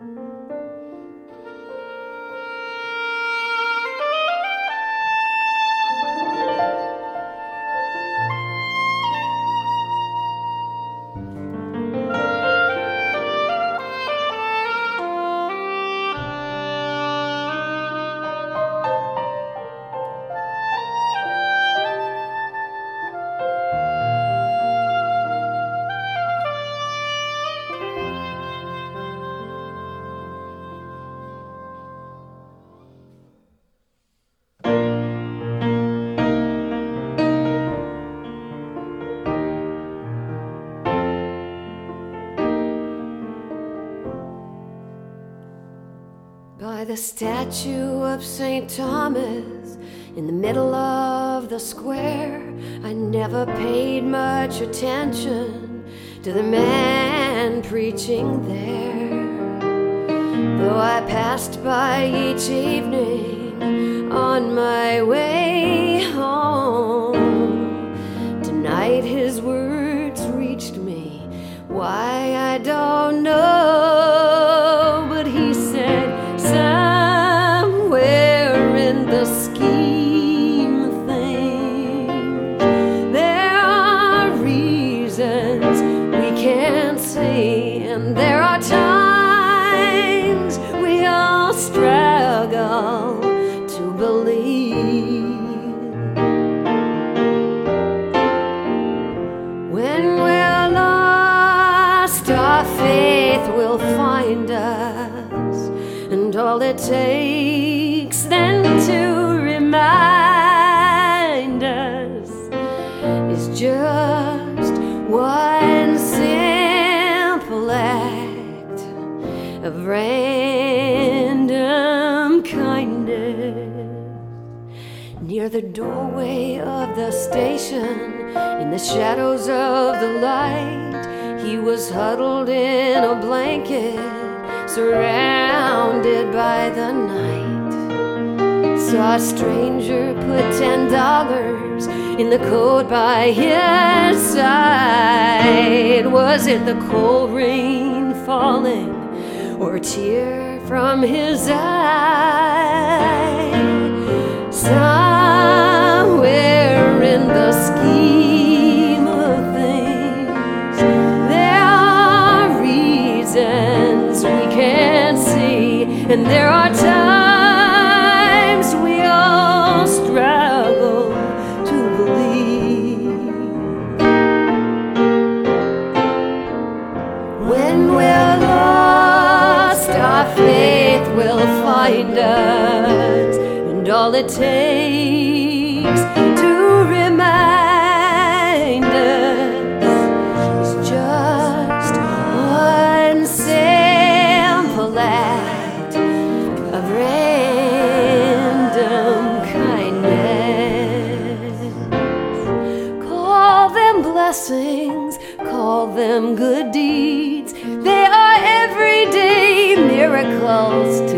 By the statue of St. Thomas in the middle of the square, I never paid much attention to the man preaching there. Though I passed by each evening on my way all it takes then to remind us is just the doorway of the station, in the shadows of the light, he was huddled in a blanket, surrounded by the night. Saw a stranger put ten dollars in the coat by his side. Was it the cold rain falling or a tear from his eye? Somewhere and there are times we all struggle to believe. When we're lost, our faith will find us, and all it takes miracles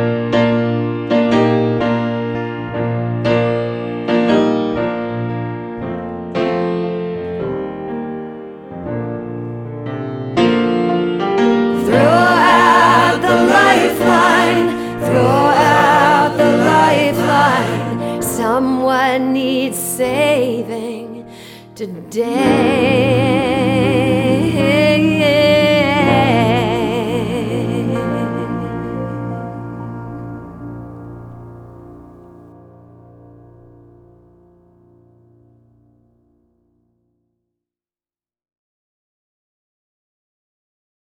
that needs saving today.